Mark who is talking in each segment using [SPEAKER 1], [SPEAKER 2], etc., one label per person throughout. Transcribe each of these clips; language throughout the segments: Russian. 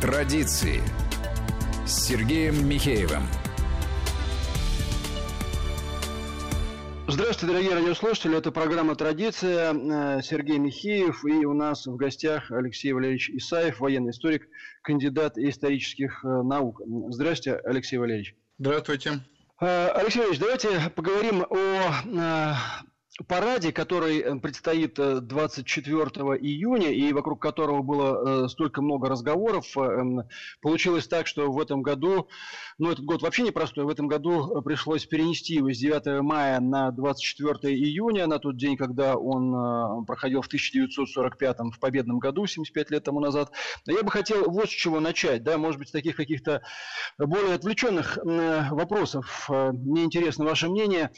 [SPEAKER 1] Традиции с Сергеем Михеевым.
[SPEAKER 2] Здравствуйте, дорогие радиослушатели. Это программа «Традиция». Э, Сергей Михеев. И у нас в гостях Алексей Валерьевич Исаев, военный историк, кандидат исторических э, наук. Здравствуйте, Алексей Валерьевич.
[SPEAKER 3] Здравствуйте.
[SPEAKER 2] Э, Алексей Валерьевич, давайте поговорим о параде, который э, предстоит 24 э, июня и вокруг которого было э, столько много разговоров, эм, получилось так, что в этом году, ну этот год вообще непростой, в этом году пришлось перенести его с 9 мая на 24 июня, на тот день, когда он проходил в 1945 в победном году, 75 лет тому назад. Я бы хотел вот с чего начать, да, может быть, с таких каких-то более отвлеченных вопросов. Мне интересно ваше мнение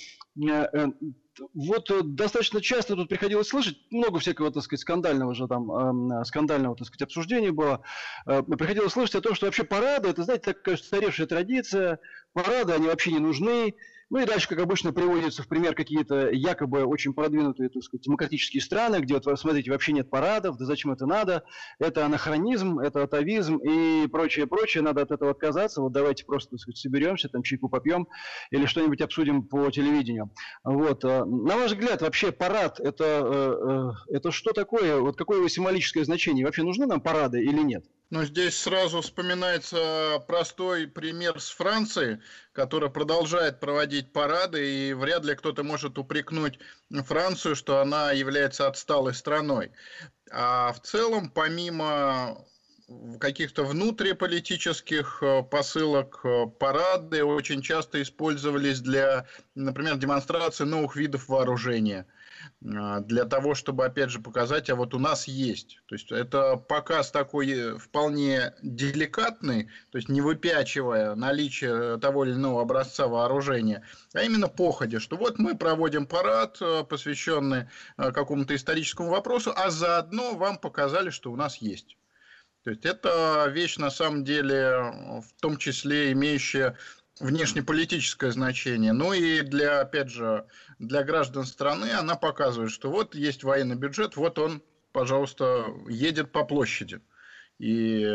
[SPEAKER 2] вот э, достаточно часто тут приходилось слышать, много всякого, так сказать, скандального же там, э, скандального, так сказать, обсуждения было. Э, приходилось слышать о том, что вообще парады, это, знаете, такая старевшая традиция, парады, они вообще не нужны, ну и дальше, как обычно, приводятся в пример какие-то якобы очень продвинутые, так сказать, демократические страны, где, вот, смотрите, вообще нет парадов, да зачем это надо, это анахронизм, это атовизм и прочее, прочее, надо от этого отказаться, вот давайте просто, так сказать, соберемся, там чайку попьем или что-нибудь обсудим по телевидению. Вот. Э, на ваш взгляд, вообще парад, это, э, э, это что такое, вот какое его символическое значение, вообще нужны нам парады или нет?
[SPEAKER 3] Ну, здесь сразу вспоминается простой пример с Францией, которая продолжает проводить парады, и вряд ли кто-то может упрекнуть Францию, что она является отсталой страной. А в целом, помимо каких-то внутриполитических э, посылок э, парады очень часто использовались для, например, демонстрации новых видов вооружения – для того, чтобы, опять же, показать, а вот у нас есть. То есть, это показ такой э, вполне деликатный, то есть, не выпячивая наличие того или иного образца вооружения, а именно походе, что вот мы проводим парад, э, посвященный э, какому-то историческому вопросу, а заодно вам показали, что у нас есть. То есть, это вещь, на самом деле, в том числе имеющая внешнеполитическое значение. Ну и для, опять же, для граждан страны она показывает, что вот есть военный бюджет, вот он, пожалуйста, едет по площади. И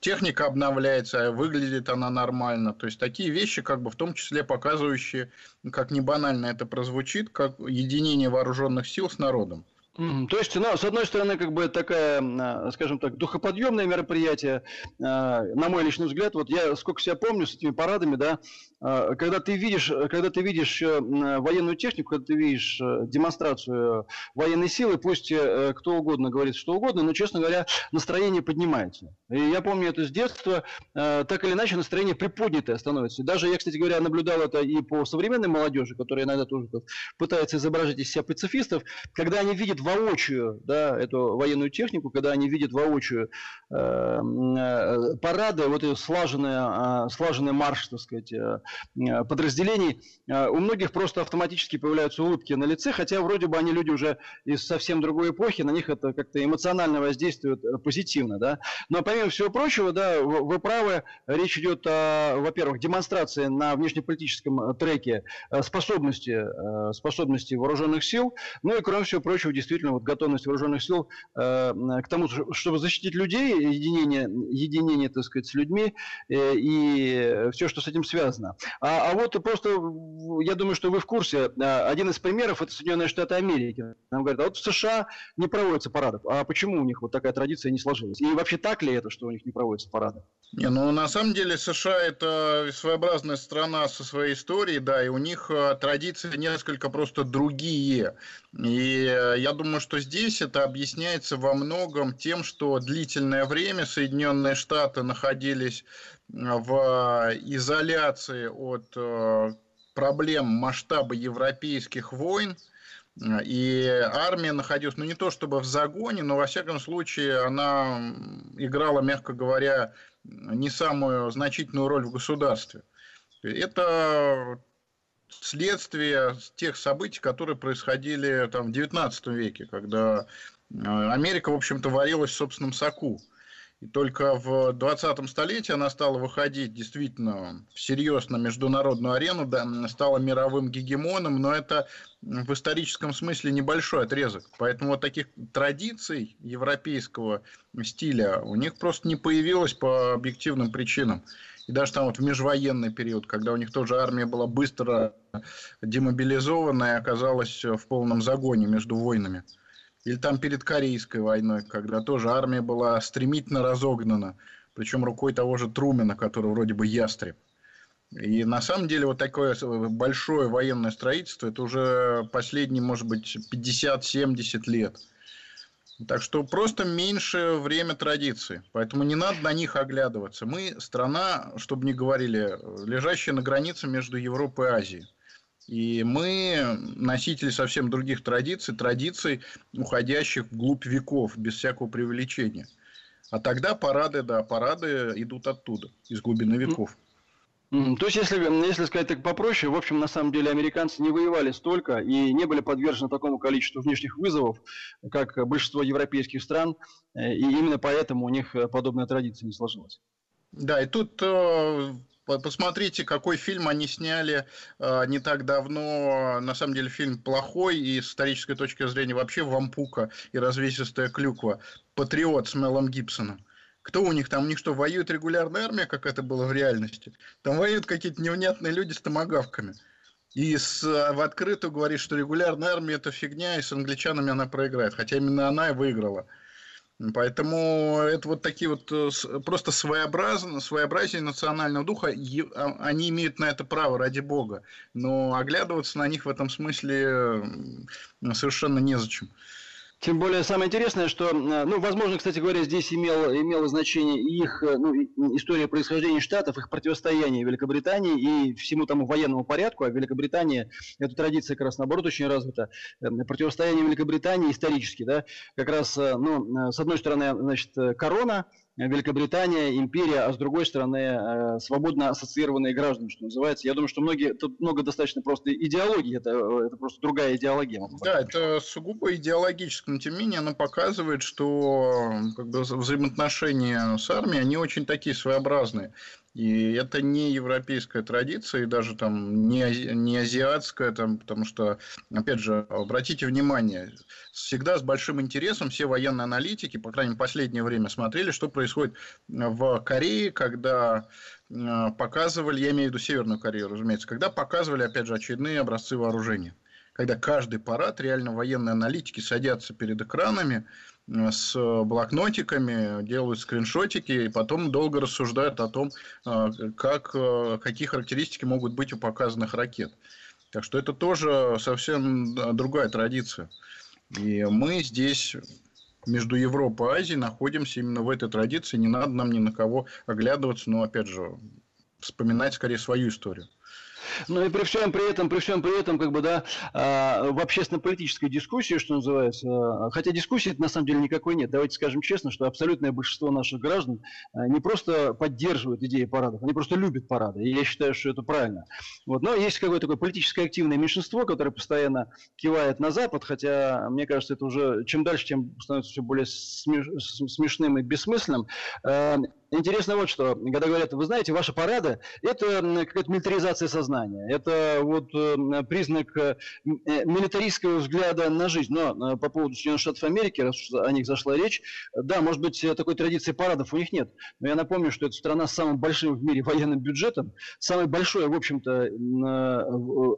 [SPEAKER 3] техника обновляется, выглядит она нормально. То есть такие вещи, как бы в том числе показывающие, как не банально это прозвучит, как единение вооруженных сил с народом.
[SPEAKER 2] То есть, ну, с одной стороны, как бы такая, а, скажем так, духоподъемное мероприятие, а, на мой личный взгляд, вот я сколько себя помню с этими парадами, да, а, когда ты видишь, когда ты видишь э, военную технику, когда ты видишь э, демонстрацию военной силы, пусть э, кто угодно говорит что угодно, но, честно говоря, настроение поднимается. И я помню это с детства, так или иначе настроение приподнятое становится. Даже я, кстати говоря, наблюдал это и по современной молодежи, которая иногда тоже пытается изображать из себя пацифистов, когда они видят воочию да, эту военную технику, когда они видят воочию э, э, парады, вот это слаженный, э, слаженный марш, так сказать, э, э, подразделений, э, у многих просто автоматически появляются улыбки на лице, хотя вроде бы они люди уже из совсем другой эпохи, на них это как-то эмоционально воздействует э, позитивно, да. Но помимо всего прочего, да, вы правы, речь идет о, во-первых, демонстрации на внешнеполитическом треке способности, способности вооруженных сил, ну и кроме всего прочего, действительно действительно вот готовность вооруженных сил э, к тому, чтобы защитить людей, единение, единение, так сказать, с людьми э, и все, что с этим связано. А, а вот просто, я думаю, что вы в курсе, э, один из примеров – это Соединенные Штаты Америки. Нам говорят, а вот в США не проводятся парадов. А почему у них вот такая традиция не сложилась? И вообще так ли это, что у них не проводятся парады?
[SPEAKER 3] Не, ну на самом деле США это своеобразная страна со своей историей, да, и у них э, традиции несколько просто другие. И э, я думаю, что здесь это объясняется во многом тем, что длительное время Соединенные Штаты находились э, в изоляции от проблем масштаба европейских войн, и армия находилась, ну не то чтобы в загоне, но во всяком случае она играла, мягко говоря, не самую значительную роль в государстве. Это следствие тех событий, которые происходили там, в XIX веке, когда э, Америка, в общем-то, варилась в собственном соку. И только в 20-м столетии она стала выходить действительно всерьез на международную арену, да, стала мировым гегемоном, но это в историческом смысле небольшой отрезок. Поэтому вот таких традиций европейского стиля у них просто не появилось по объективным причинам. И даже там вот в межвоенный период, когда у них тоже армия была быстро демобилизована и оказалась в полном загоне между войнами. Или там перед Корейской войной, когда тоже армия была стремительно разогнана, причем рукой того же Трумена, который вроде бы ястреб. И на самом деле вот такое большое военное строительство, это уже последние, может быть, 50-70 лет. Так что просто меньше время традиции. Поэтому не надо на них оглядываться. Мы страна, чтобы не говорили, лежащая на границе между Европой и Азией. И мы носители совсем других традиций, традиций, уходящих вглубь веков, без всякого преувеличения. А тогда парады, да, парады идут оттуда, из глубины веков.
[SPEAKER 2] То есть, если, если сказать так попроще, в общем, на самом деле американцы не воевали столько и не были подвержены такому количеству внешних вызовов, как большинство европейских стран, э, и именно поэтому у них подобная традиция не сложилась.
[SPEAKER 3] Да, и тут э, Посмотрите, какой фильм они сняли э, не так давно. На самом деле фильм плохой и с исторической точки зрения вообще вампука и развесистая клюква. «Патриот» с Мелом Гибсоном. Кто у них там? У них что, воюет регулярная армия, как это было в реальности? Там воюют какие-то невнятные люди с томогавками. И с, в открытую говорит, что регулярная армия это фигня, и с англичанами она проиграет. Хотя именно она и выиграла. Поэтому это вот такие вот э, просто своеобразно, своеобразие национального духа, а, они имеют на это право, ради бога. Но оглядываться на них в этом смысле совершенно незачем.
[SPEAKER 2] Тем более самое интересное, что, э, ну, возможно, кстати говоря, здесь имело, имело значение их э, ну, история происхождения штатов, их противостояние Великобритании и всему тому военному порядку, а Великобритания, эта традиция как раз наоборот очень развита, э, противостояние Великобритании исторически, да, как раз, ну, с одной стороны, значит, корона, Великобритания, империя, а с другой стороны э, свободно ассоциированные граждане, что называется. Я думаю, что многие, тут много достаточно просто идеологии, это, это просто другая идеология.
[SPEAKER 3] Да, это сугубо идеологическое, но тем не менее она показывает, что как бы, взаимоотношения с армией, они очень такие своеобразные. И это не европейская традиция, и даже там не, не азиатская, там, потому что, опять же, обратите внимание, всегда с большим интересом все военные аналитики, по крайней мере, последнее время смотрели, что происходит в Корее, когда э, показывали, я имею в виду Северную Корею, разумеется, когда показывали, опять же, очередные образцы вооружения. Когда каждый парад, реально военные аналитики садятся перед экранами, с блокнотиками, делают скриншотики и потом долго рассуждают о том, а, как, а, какие характеристики могут быть у показанных ракет. Так что это тоже совсем другая традиция. И мы здесь между Европой и Азией находимся именно в этой традиции. Не надо нам ни на кого оглядываться, но, опять же, вспоминать скорее свою историю.
[SPEAKER 2] Ну и при всем при этом, при всем при этом, как бы, да, а, в общественно-политической дискуссии, что называется, а, хотя дискуссии на самом деле никакой нет, давайте скажем честно, что абсолютное большинство наших граждан а, не просто поддерживают идеи парадов, они просто любят парады, и я считаю, что это правильно. Вот. Но есть какое-то такое политическое активное меньшинство, которое постоянно кивает на Запад, хотя, мне кажется, это уже чем дальше, тем становится все более смешным и бессмысленным. Интересно вот что, когда говорят, вы знаете, ваши парады – это какая-то милитаризация сознания, это вот э, признак э, э, милитаристского взгляда на жизнь. Но по поводу Соединенных Штатов Америки, раз о них зашла речь, да, может быть, такой традиции парадов у них нет. Но я напомню, что это страна с самым большим в мире военным бюджетом, самой большой, в общем-то,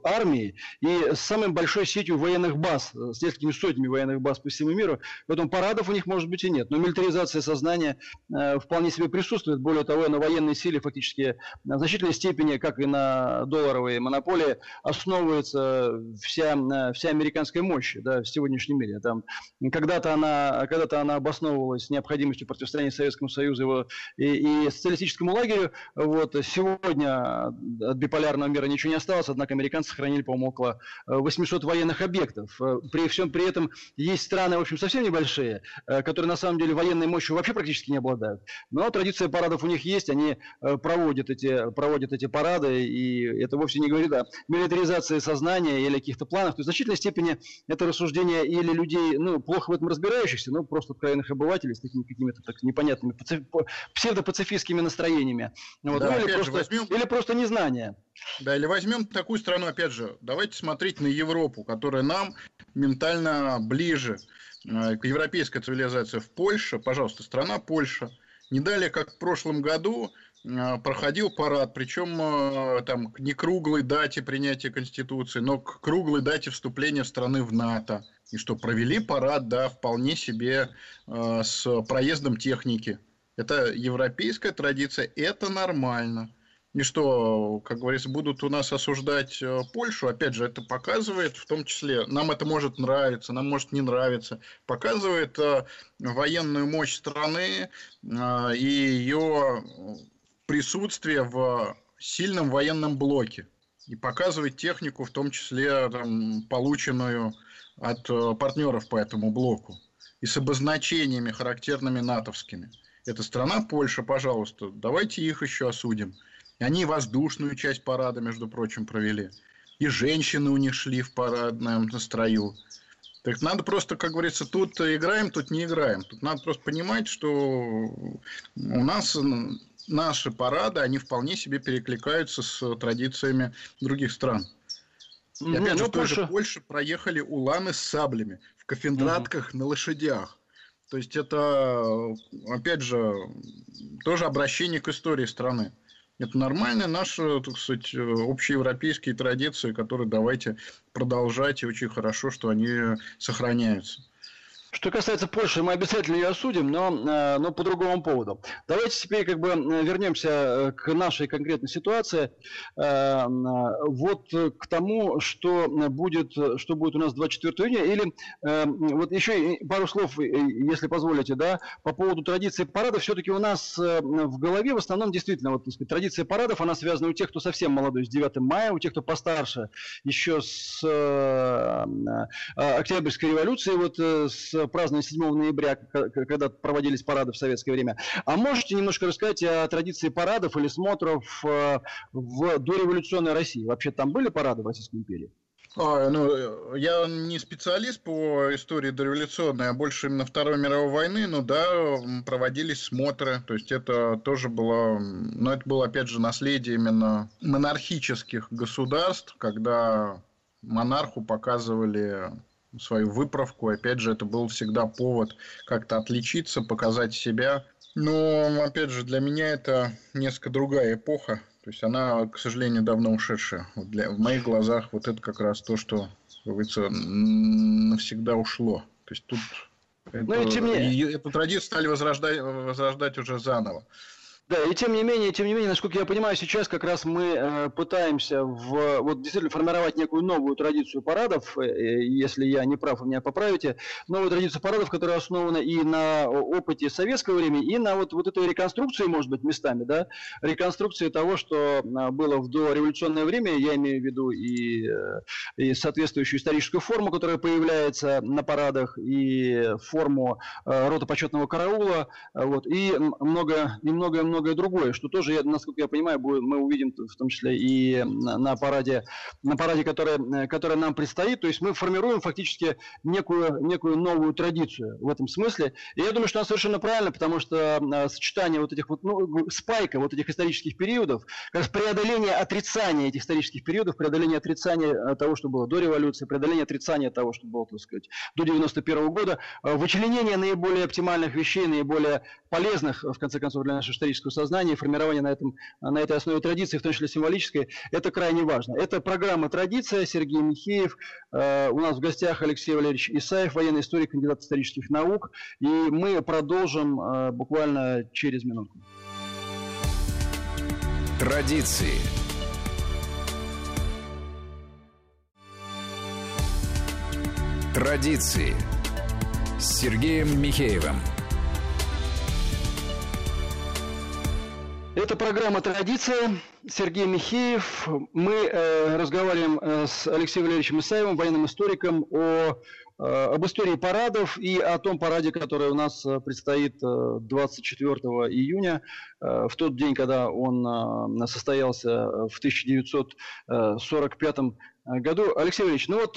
[SPEAKER 2] армией и самой большой сетью военных баз, с несколькими сотнями военных баз по всему миру. Поэтому парадов у них, может быть, и нет. Но милитаризация сознания вполне себе присутствует присутствует. Более того, на военной силе фактически в значительной степени, как и на долларовой монополии, основывается вся, вся американская мощь да, в сегодняшнем мире. Там, когда-то, она, когда-то она обосновывалась необходимостью противостояния Советскому Союзу его, и, и социалистическому лагерю. Вот, сегодня от биполярного мира ничего не осталось, однако американцы сохранили, по-моему, около 800 военных объектов. При всем при этом есть страны, в общем, совсем небольшие, которые на самом деле военной мощью вообще практически не обладают. Но традиция традиция парадов у них есть, они э, проводят эти, проводят эти парады, и это вовсе не говорит о милитаризации сознания или каких-то планах. То есть в значительной степени это рассуждение или людей, ну, плохо в этом разбирающихся, ну, просто откровенных обывателей с такими какими-то так непонятными псевдопацифистскими настроениями. Вот. Да, ну, или, просто, возьмем... или просто незнание.
[SPEAKER 3] Да, или возьмем такую страну, опять же, давайте смотреть на Европу, которая нам ментально ближе э, к европейской цивилизации. В Польше, пожалуйста, страна Польша. Не далее, как в прошлом году, э, проходил парад, причем э, там не круглой дате принятия Конституции, но к круглой дате вступления страны в НАТО. И что провели парад, да, вполне себе э, с проездом техники. Это европейская традиция, это нормально. И что, как говорится, будут у нас осуждать э, Польшу, опять же, это показывает, в том числе, нам это может нравиться, нам может не нравиться, показывает э, военную мощь страны э, и ее присутствие в сильном военном блоке. И показывает технику, в том числе там, полученную от партнеров по этому блоку. И с обозначениями характерными натовскими. Это страна Польша, пожалуйста, давайте их еще осудим. И они воздушную часть парада, между прочим, провели. И женщины у них шли в парадном строю. Так надо просто, как говорится, тут играем, тут не играем. Тут надо просто понимать, что у нас наши парады, они вполне себе перекликаются с традициями других стран. И опять не, же, ну, в той же Польше проехали уланы с саблями в кафендратках угу. на лошадях. То есть это, опять же, тоже обращение к истории страны. Это нормальная наша, так сказать, общеевропейские традиции, которые давайте продолжать, и очень хорошо, что они сохраняются.
[SPEAKER 2] Что касается Польши, мы обязательно ее осудим, но, э, но по другому поводу. Давайте теперь как бы вернемся э, к нашей конкретной ситуации. Э, вот к тому, что будет, что будет у нас 24 июня. Или вот еще пару слов, если позволите, да, по поводу традиции парада. Все-таки у нас в голове в основном действительно вот, сказать, традиция парадов, она связана у тех, кто совсем молодой, с 9 мая, у тех, кто постарше, еще с Октябрьской революции, вот с празднования 7 ноября, когда проводились парады в советское время. А можете немножко рассказать о традиции парадов или смотров э, в дореволюционной России? Вообще там были парады в Российской империи?
[SPEAKER 3] А, ну, я не специалист по истории дореволюционной, а больше именно Второй мировой войны, но да, проводились смотры, то есть это тоже было, но это было опять же наследие именно монархических государств, когда монарху показывали свою выправку. Опять же, это был всегда повод как-то отличиться, показать себя. Но, опять же, для меня это несколько другая эпоха. То есть она, к сожалению, давно ушедшая. Вот для, в моих глазах вот это как раз то, что, как говорится, навсегда ушло. То есть тут ну, это, и тем не... эту традицию стали возрождать, возрождать уже заново.
[SPEAKER 2] Да, и тем не менее, тем не менее, насколько я понимаю, сейчас как раз мы э, пытаемся в, вот действительно формировать некую новую традицию парадов, э, если я не прав, вы меня поправите, новую традицию парадов, которая основана и на опыте советского времени, и на вот, вот этой реконструкции, может быть, местами, да, реконструкции того, что а, было в дореволюционное время, я имею в виду и, э, и соответствующую историческую форму, которая появляется на парадах, и форму э, рота почетного караула, вот, и много, и многое, многое многое другое, что тоже, насколько я понимаю, мы увидим в том числе и на параде, на параде который, который нам предстоит. То есть мы формируем фактически некую, некую новую традицию в этом смысле. И я думаю, что она совершенно правильно, потому что а, сочетание вот этих вот, ну, спайка вот этих исторических периодов, как раз преодоление отрицания этих исторических периодов, преодоление отрицания а, того, что было до революции, преодоление отрицания того, что было, так сказать, до 91 -го года, вычленение наиболее оптимальных вещей, наиболее полезных, в конце концов, для нашего исторического человеческого сознания, формирование на, этом, на этой основе традиции, в том числе символической, это крайне важно. Это программа «Традиция», Сергей Михеев, э, у нас в гостях Алексей Валерьевич Исаев, военный историк, кандидат исторических наук, и мы продолжим э, буквально через минуту.
[SPEAKER 1] Традиции. Традиции с Сергеем Михеевым.
[SPEAKER 2] Это программа «Традиция». Сергей Михеев. Мы э, разговариваем э, с Алексеем Валерьевичем Исаевым, военным историком, о, э, об истории парадов и о том параде, который у нас э, предстоит 24 июня, в тот день, когда он состоялся в 1945 году. Алексей Валерьевич, ну вот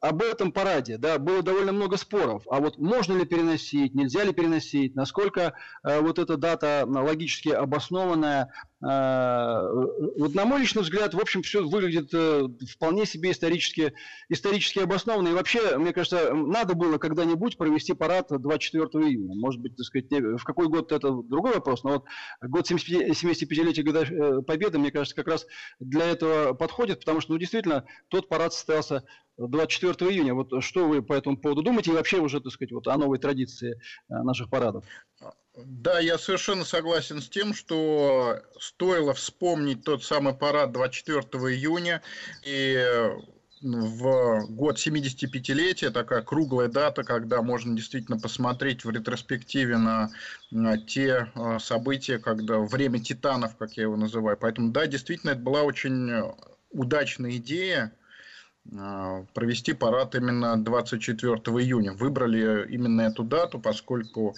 [SPEAKER 2] об этом параде, да, было довольно много споров. А вот можно ли переносить, нельзя ли переносить, насколько э, вот эта дата логически обоснованная. Э, вот на мой личный взгляд, в общем, все выглядит э, вполне себе исторически, исторически обоснованно. И вообще, мне кажется, надо было когда-нибудь провести парад 24 июня. Может быть, так сказать, в какой год это другой вопрос, но вот год 75-летия Победы, мне кажется, как раз для этого подходит, потому что, ну, действительно, тот парад состоялся 24 июня. Вот что вы по этому поводу думаете и вообще уже, так сказать, вот о новой традиции э, наших парадов?
[SPEAKER 3] Да, я совершенно согласен с тем, что стоило вспомнить тот самый парад 24 июня и в год 75-летия, такая круглая дата, когда можно действительно посмотреть в ретроспективе на, на те э, события, когда время титанов, как я его называю. Поэтому, да, действительно, это была очень удачная идея, провести парад именно 24 июня. Выбрали именно эту дату, поскольку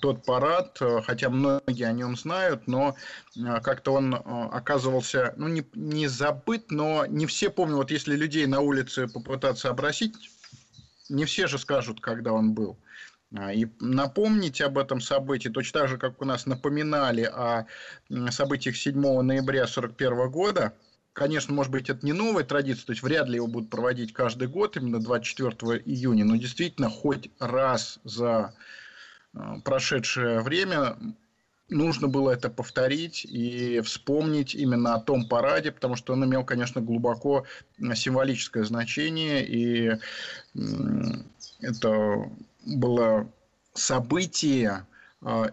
[SPEAKER 3] тот парад, э, хотя многие о нем знают, но э, как-то он э, оказывался, ну, не, не забыт, но не все помнят. Вот если людей на улице попытаться обрасить, не все же скажут, когда он был. А, и напомнить об этом событии, точно так же, как у нас напоминали о событиях 7 ноября 1941 года – конечно, может быть, это не новая традиция, то есть вряд ли его будут проводить каждый год, именно 24 июня, но действительно хоть раз за э, прошедшее время нужно было это повторить и вспомнить именно о том параде, потому что он имел, конечно, глубоко символическое значение, и это было событие,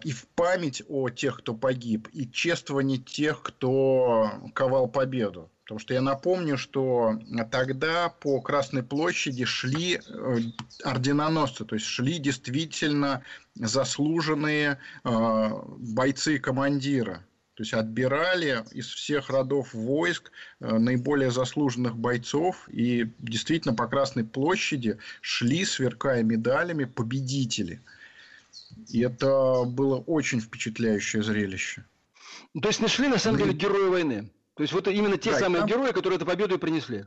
[SPEAKER 3] и в память о тех, кто погиб, и чествование тех, кто ковал победу. Потому что я напомню, что тогда по Красной площади шли э, орденоносцы, то есть шли действительно заслуженные э, бойцы командира. То есть отбирали из всех родов войск э, наиболее заслуженных бойцов, и действительно по Красной площади шли, сверкая медалями, победители – и это было очень впечатляющее зрелище.
[SPEAKER 2] То есть нашли на самом деле герои войны. То есть вот именно те да, самые там... герои, которые эту победу и принесли.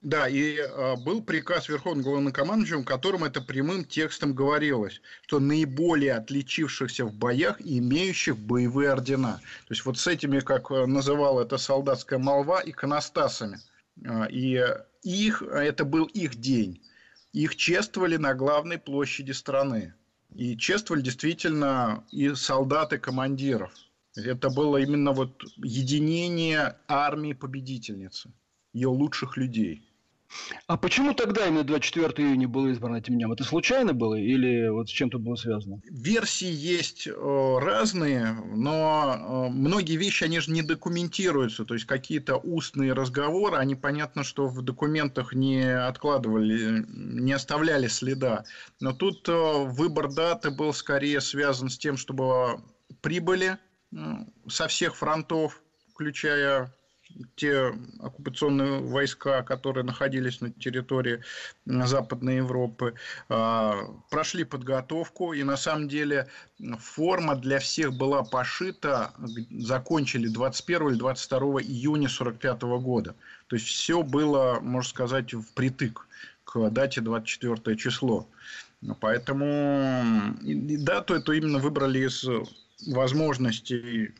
[SPEAKER 3] Да, и э, был приказ Верховного Главнокомандующего, в котором это прямым текстом говорилось, что наиболее отличившихся в боях и имеющих боевые ордена. То есть вот с этими, как называла это солдатская молва, иконостасами. И их, это был их день. Их чествовали на главной площади страны. И чествовали действительно и солдат, и командиров. Это было именно вот единение армии победительницы, ее лучших людей.
[SPEAKER 2] А почему тогда именно 24 июня было избрано этим днем? Это случайно было или вот с чем-то было связано?
[SPEAKER 3] Версии есть э, разные, но э, многие вещи, они же не документируются. То есть, какие-то устные разговоры, они, понятно, что в документах не откладывали, не оставляли следа. Но тут э, выбор даты был скорее связан с тем, чтобы прибыли со всех фронтов, включая те оккупационные войска, которые находились на территории Западной Европы, а, прошли подготовку, и на самом деле форма для всех была пошита, закончили 21 или 22 июня 1945 года. То есть все было, можно сказать, впритык к дате 24 число. Поэтому дату эту именно выбрали из возможностей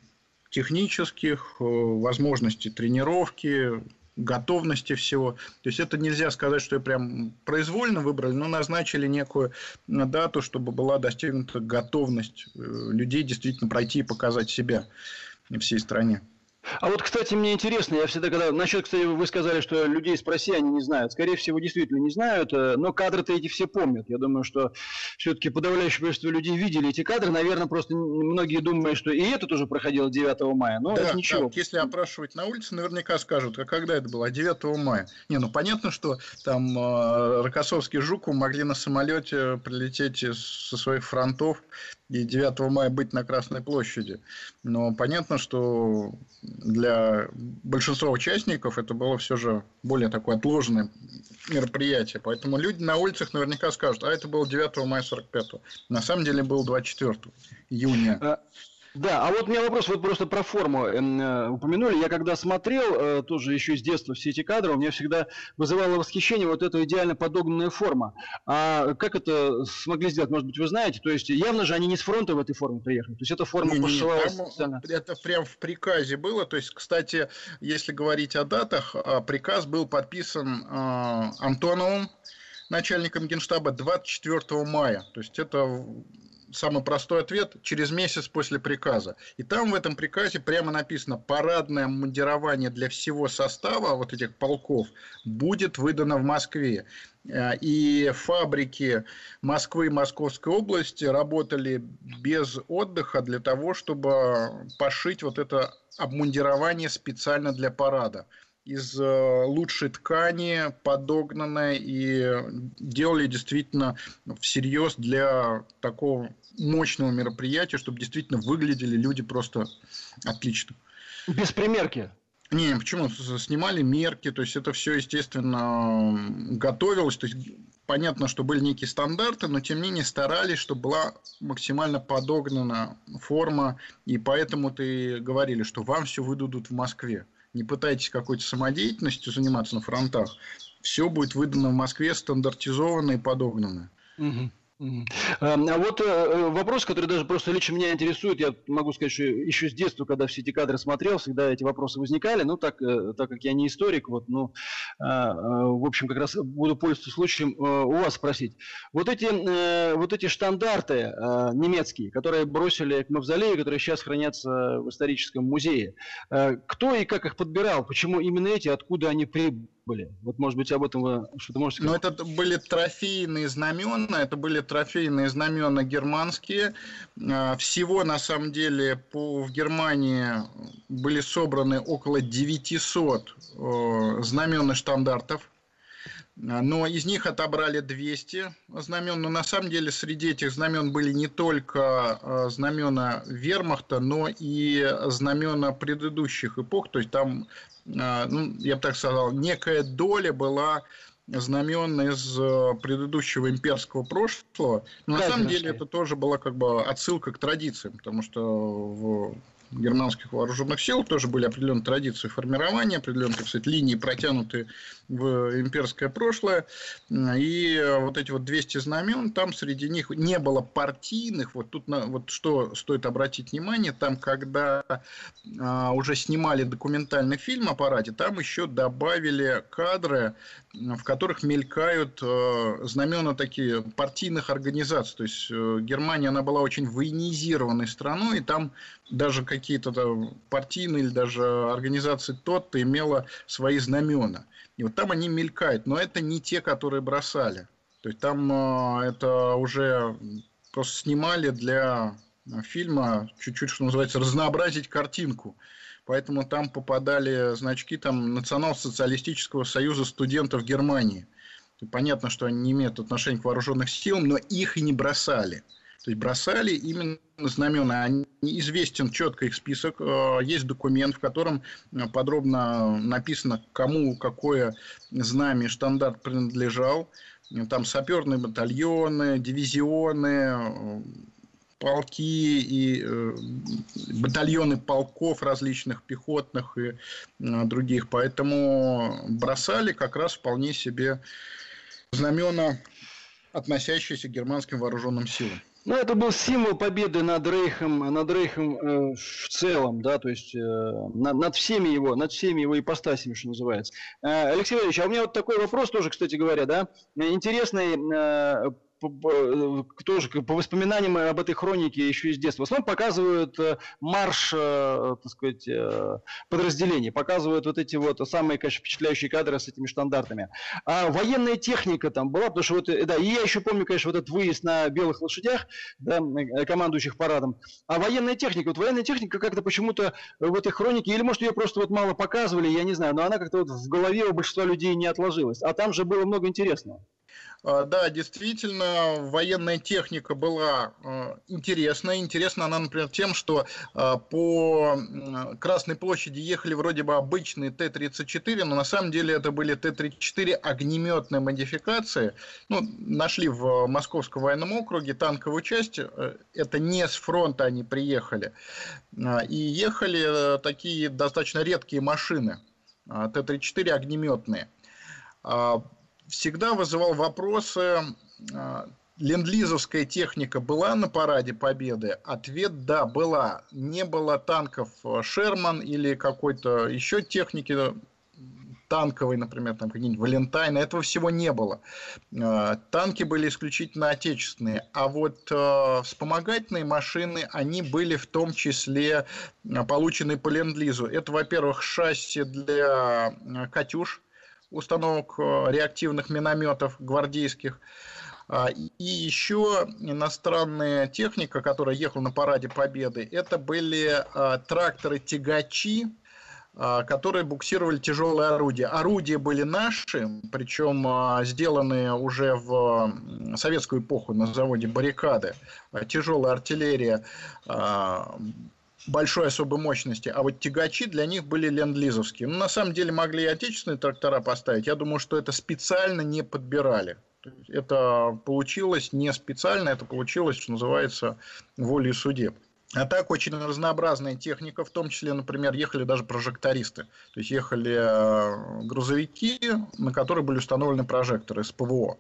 [SPEAKER 3] технических, э, возможностей тренировки, готовности всего. То есть это нельзя сказать, что прям произвольно выбрали, но назначили некую дату, чтобы была достигнута готовность э, людей действительно пройти и показать себя всей стране.
[SPEAKER 2] А вот, кстати, мне интересно, я всегда, когда... Насчет, кстати, вы сказали, что людей спроси, они не знают. Скорее всего, действительно не знают, э, но кадры-то эти все помнят. Я думаю, что все-таки подавляющее большинство людей видели эти кадры. Наверное, просто многие думают, что и это тоже проходило 9 мая, но
[SPEAKER 3] да,
[SPEAKER 2] это ничего.
[SPEAKER 3] Да, если опрашивать на улице, наверняка скажут, а когда это было? 9 мая. Не, ну понятно, что там э, Рокоссовский Жуков могли на самолете прилететь со своих фронтов и 9 мая быть на Красной площади. Но понятно, что для большинства участников это было все же более такое отложенное мероприятие. Поэтому люди на улицах наверняка скажут, а это было 9 мая 45 -го. На самом деле было 24 июня.
[SPEAKER 2] Да, а вот у меня вопрос вот просто про форму эм, э, упомянули. Я когда смотрел, э, тоже еще с детства все эти кадры, у меня всегда вызывало восхищение вот эта идеально подогнанная форма. А как это смогли сделать, может быть, вы знаете? То есть явно же они не с фронта в этой форме приехали. То есть эта форма не, пошивалась
[SPEAKER 3] не, специально. Это прям в приказе было. То есть, кстати, если говорить о датах, а, приказ был подписан э, Антоновым, начальником генштаба 24 мая. То есть это самый простой ответ – через месяц после приказа. И там в этом приказе прямо написано, парадное мундирование для всего состава вот этих полков будет выдано в Москве. Э, и фабрики Москвы и Московской области работали без отдыха для того, чтобы пошить вот это обмундирование специально для парада из э, лучшей ткани, подогнанной, и делали действительно всерьез для такого мощного мероприятия, чтобы действительно выглядели люди просто отлично.
[SPEAKER 2] Без примерки?
[SPEAKER 3] Не, почему? Снимали мерки, то есть это все, естественно, готовилось. То есть понятно, что были некие стандарты, но тем не менее старались, чтобы была максимально подогнана форма, и поэтому ты говорили, что вам все выдадут в Москве не пытайтесь какой-то самодеятельностью заниматься на фронтах, все будет выдано в Москве стандартизованно и подогнано.
[SPEAKER 2] Угу. А вот э, вопрос, который даже просто лично меня интересует, я могу сказать, что еще с детства, когда все эти кадры смотрел, всегда эти вопросы возникали, ну, так, э, так как я не историк, вот, ну, в общем, как раз буду пользоваться случаем э, у вас спросить. Вот эти, вот эти штандарты немецкие, которые бросили к Мавзолею, которые сейчас хранятся в историческом музее, кто и как их подбирал, почему именно эти, откуда они прибыли? Были? Вот, может быть, об этом вы что-то можете
[SPEAKER 3] сказать? Ну, это были трофейные знамена, это были трофейные знамена германские. А, всего, на самом деле, по, в Германии были собраны около 900 знамен и штандартов. Но из них отобрали 200 знамен. Но на самом деле среди этих знамен были не только а, знамена вермахта, но и знамена предыдущих эпох. То есть там а, ну, я бы так сказал, некая доля была знамен из э, предыдущего имперского прошлого. Но на самом деле это тоже была как бы отсылка к традициям, потому что в германских вооруженных сил тоже были определенные традиции формирования, определенные, так сказать, линии протянутые в имперское прошлое. И вот эти вот 200 знамен, там среди них не было партийных. Вот тут на, вот что стоит обратить внимание, там, когда а, уже снимали документальный фильм о параде, там еще добавили кадры, в которых мелькают а, знамена такие партийных организаций. То есть э, Германия, она была очень военизированной страной, и там даже какие-то партийные или даже организации тот-то имела свои знамена. И вот там они мелькают, но это не те, которые бросали. То есть там э, это уже просто снимали для фильма чуть-чуть, что называется, разнообразить картинку. Поэтому там попадали значки там, Национал-социалистического союза студентов Германии. Понятно, что они не имеют отношения к вооруженным силам, но их и не бросали. То есть бросали именно знамена. Известен четко их список. Э, есть документ, в котором э, подробно написано, кому какое знамя штандарт принадлежал. Там саперные батальоны, дивизионы, э, полки и батальоны полков различных пехотных и других. Поэтому бросали как раз вполне себе знамена, относящиеся к германским вооруженным силам.
[SPEAKER 2] Ну, это был символ победы над Рейхом, над Рейхом э, в целом, да, то есть э, над, над всеми его, над всеми его ипостасями, что называется. Э, Алексей Валерьевич, а у меня вот такой вопрос тоже, кстати говоря, да, интересный э, тоже по воспоминаниям об этой хронике еще из детства. В основном показывают э, марш, э, так сказать, подразделений, показывают вот эти вот самые, конечно, впечатляющие кадры с этими штандартами. А военная техника там была, потому что вот, да, и я еще помню, конечно, вот этот выезд на белых лошадях, да, командующих парадом. А военная техника, вот военная техника как-то почему-то в этой хронике, или может ее просто вот мало показывали, я не знаю, но она как-то вот в голове у большинства людей не отложилась. А там же было много интересного.
[SPEAKER 3] А, да, действительно, военная техника была а, интересная. Интересна она, например, тем, что а, по Красной площади ехали вроде бы обычные Т-34, но на самом деле это были Т-34 огнеметной модификации. Ну, нашли в Московском военном округе танковую часть. Э, это не с фронта они приехали. И ехали э, такие достаточно редкие машины. Т-34 огнеметные всегда вызывал вопросы, а, ленд-лизовская техника была на параде Победы? Ответ – да, была. Не было танков а, Шерман или какой-то еще техники танковой, например, там какие-нибудь Валентайны, этого всего не было. А, танки были исключительно отечественные, а вот вспомогательные машины, они были в том числе получены по ленд-лизу. Это, во-первых, шасси для «Катюш», установок э, реактивных минометов гвардейских. А, и еще иностранная техника, которая ехала на параде Победы, это были а, тракторы-тягачи, а, которые буксировали тяжелые орудия. Орудия были наши, причем сделанные уже в советскую эпоху на заводе «Баррикады». Тяжелая артиллерия большой особой мощности, а вот тягачи для них были ленд-лизовские. Ну, на самом деле могли и отечественные трактора поставить. Я думаю, что это специально не подбирали. Это получилось не специально, это получилось, что называется, волей судеб. А так очень разнообразная техника, в том числе, например, ехали даже прожектористы. То есть ехали э, грузовики, на которые были установлены прожекторы с ПВО.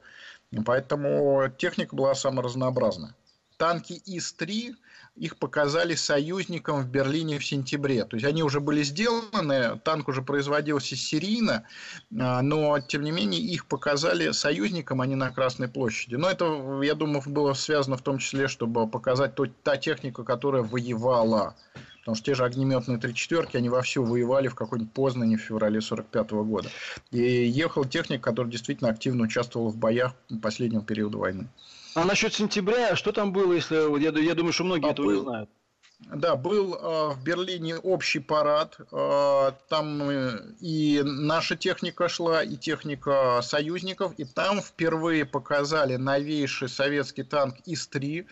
[SPEAKER 3] Поэтому техника была самая разнообразная. Танки ИС-3 их показали союзникам в Берлине в сентябре. То есть они уже были сделаны, танк уже производился серийно, а, но тем не менее их показали союзникам, а не на Красной площади. Но это, я думаю, было связано в том числе, чтобы показать та техника, которая воевала. Потому что те же огнеметные три четверки, они вовсю воевали в какой-нибудь Познане в феврале 45 года. И ехал техник, который действительно активно участвовал в боях последнего периода войны.
[SPEAKER 2] А насчет сентября, что там было, если я, я думаю, что многие а этого был, не знают?
[SPEAKER 3] Да, был э, в Берлине общий парад. Э, там и наша техника шла, и техника союзников. И там впервые показали новейший советский танк ИС-3.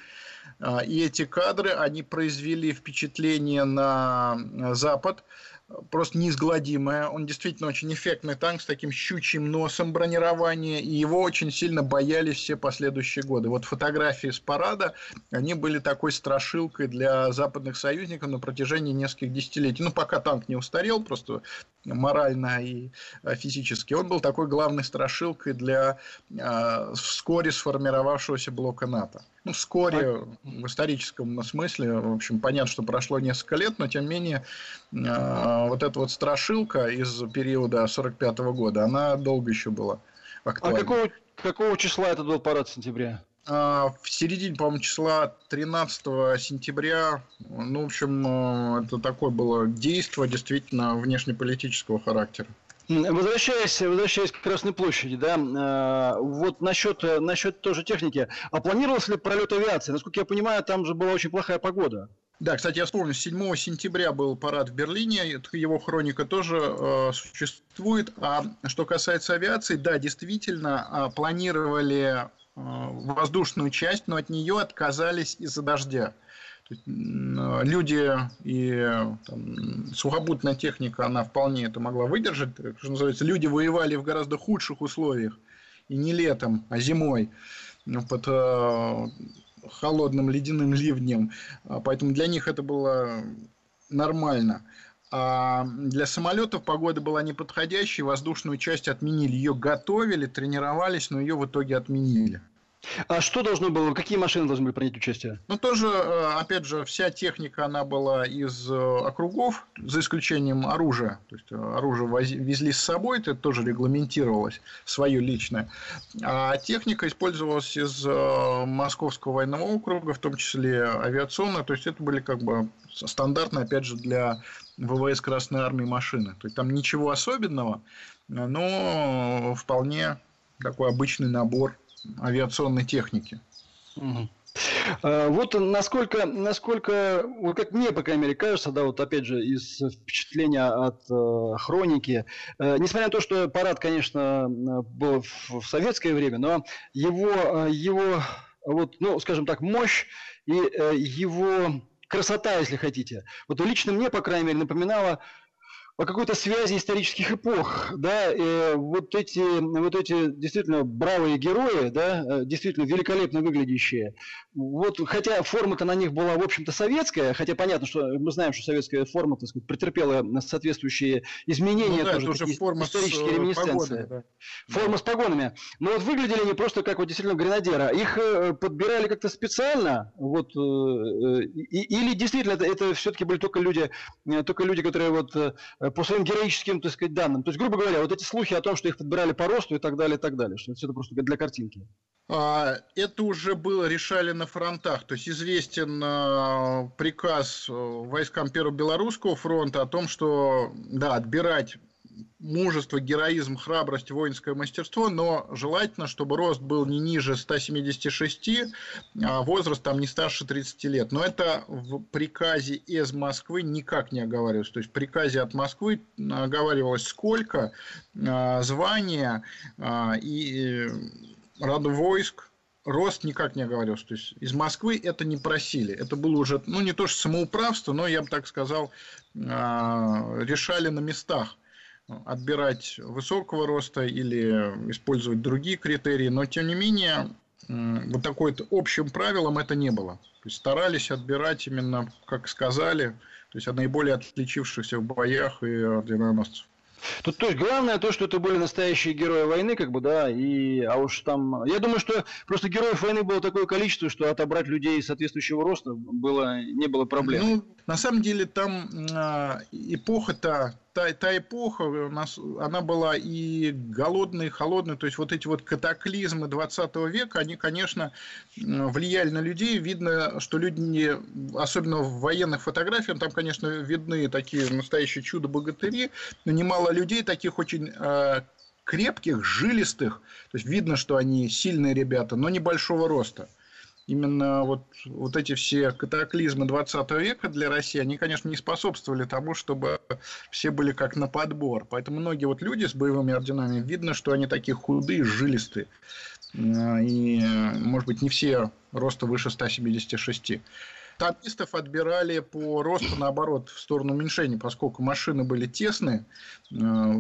[SPEAKER 3] Э, и эти кадры, они произвели впечатление на Запад просто неизгладимая. Он действительно очень эффектный танк с таким щучьим носом бронирования, и его очень сильно боялись все последующие годы. Вот фотографии с парада, они были такой страшилкой для западных союзников на протяжении нескольких десятилетий. Ну, пока танк не устарел, просто морально и э, физически. Он был такой главной страшилкой для э, вскоре сформировавшегося блока НАТО. Ну, вскоре, в историческом смысле, в общем, понятно, что прошло несколько лет, но тем не менее, э, вот эта вот страшилка из периода 45 -го года, она долго еще была
[SPEAKER 2] актуальна. А какого, какого числа это был парад сентября?
[SPEAKER 3] А, в середине, по-моему, числа 13 сентября, ну, в общем, э, это такое было действие действительно внешнеполитического характера.
[SPEAKER 2] Возвращаясь, возвращаясь к Красной площади, да, э, вот насчет, насчет тоже техники. А планировался ли пролет авиации? Насколько я понимаю, там же была очень плохая погода.
[SPEAKER 3] Да, кстати, я вспомнил, 7 сентября был парад в Берлине, его хроника тоже э, существует. А что касается авиации, да, действительно, э, планировали воздушную часть, но от нее отказались из-за дождя. Люди и там, сухопутная техника, она вполне это могла выдержать. Что называется, люди воевали в гораздо худших условиях. И не летом, а зимой. Ну, под э, холодным ледяным ливнем. А, поэтому для них это было нормально. А для самолетов погода была неподходящей, воздушную часть отменили. Ее готовили, тренировались, но ее в итоге отменили.
[SPEAKER 2] А что должно было, какие машины должны были принять участие?
[SPEAKER 3] Ну, тоже, э, опять же, вся техника, она была из э, округов, за исключением оружия. То есть, э, оружие везли с собой, это тоже регламентировалось, свое личное. А техника использовалась из Московского военного округа, в том числе авиационная. То есть, это были как бы стандартные, опять же, для ВВС Красной Армии машины. То есть, там ничего особенного, но вполне такой обычный набор авиационной техники.
[SPEAKER 2] А, вот насколько, насколько, вот как мне, по крайней мере, кажется, да, вот опять же, из впечатления от э, хроники, э, несмотря на то, что парад, конечно, был в, в советское время, но его, э, его вот, ну, скажем так, мощь и э, его красота, если хотите, вот лично мне, по крайней мере, напоминала о какой-то связи исторических эпох, да, и вот эти, вот эти действительно бравые герои, да, э, действительно великолепно выглядящие, вот, хотя форма-то на них была, в общем-то, советская, хотя понятно, что мы знаем, что советская форма, так сказать, претерпела соответствующие изменения, ну, да, тоже,
[SPEAKER 3] уже форма исторические с э, реминесценции. Погонами, да.
[SPEAKER 2] Форма да. с погонами. Но вот выглядели они просто как вот действительно гренадера. Их э, подбирали как-то специально, вот, или действительно это, это все-таки были только люди, только люди, которые вот по своим героическим, так сказать, данным. То есть, грубо говоря, вот эти слухи о том, что их подбирали по росту и так далее, и так далее, что это все просто для картинки.
[SPEAKER 3] А, это уже было решали на фронтах. То есть известен а, приказ э, войскам Первого Белорусского фронта о том, что да, отбирать мужество, героизм, храбрость, воинское мастерство, но желательно, чтобы рост был не ниже 176, а возраст там не старше 30 лет. Но это в приказе из Москвы никак не оговаривалось. То есть в приказе от Москвы оговаривалось сколько, а, звания а, и роду войск, рост никак не оговаривался. То есть из Москвы это не просили. Это было уже, ну, не то что самоуправство, но, я бы так сказал, решали на местах отбирать высокого роста или использовать другие критерии, но тем не менее вот такой вот общим правилом это не было. То есть старались отбирать именно, как сказали, то есть от наиболее отличившихся в боях и орденоносцев.
[SPEAKER 2] Тут, то есть, главное то, что это были настоящие герои войны, как бы, да, и, а уж там, я думаю, что просто героев войны было такое количество, что отобрать людей соответствующего роста было, не было проблем. Ну,
[SPEAKER 3] на самом деле, там э, эпоха-то та, та эпоха, у нас, она была и голодная, и холодная, то есть вот эти вот катаклизмы 20 века, они, конечно, влияли на людей. Видно, что люди, особенно в военных фотографиях, там, конечно, видны такие настоящие чудо-богатыри, но немало людей таких очень э, крепких, жилистых, то есть видно, что они сильные ребята, но небольшого роста именно вот, вот эти все катаклизмы 20 века для России, они, конечно, не способствовали тому, чтобы все были как на подбор. Поэтому многие вот люди с боевыми орденами, видно, что они такие худые, жилистые. И, может быть, не все роста выше 176. Танкистов отбирали по росту, наоборот, в сторону уменьшения, поскольку машины были тесные. Э,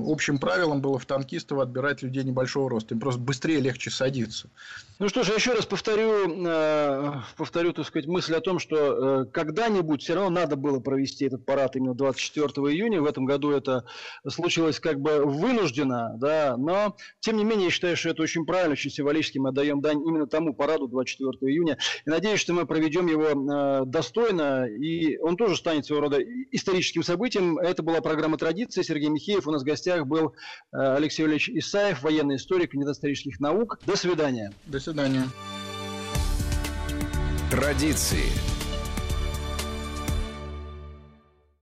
[SPEAKER 3] общим правилом было в танкистов отбирать людей небольшого роста. Им просто быстрее легче садиться.
[SPEAKER 2] Ну что ж, еще раз повторю, э, повторю, так сказать, мысль о том, что э, когда-нибудь все равно надо было провести этот парад именно 24 июня. В этом году это случилось как бы вынужденно, да, но тем не менее я считаю, что это очень правильно, очень символически мы отдаем дань именно тому параду 24 июня. И надеюсь, что мы проведем его достойно, и он тоже станет своего рода историческим событием. Это была программа «Традиции». Сергей Михеев. У нас в гостях был э, Алексей Ильич Исаев, военный историк, кандидат исторических наук. До свидания.
[SPEAKER 3] До свидания.
[SPEAKER 1] Традиции.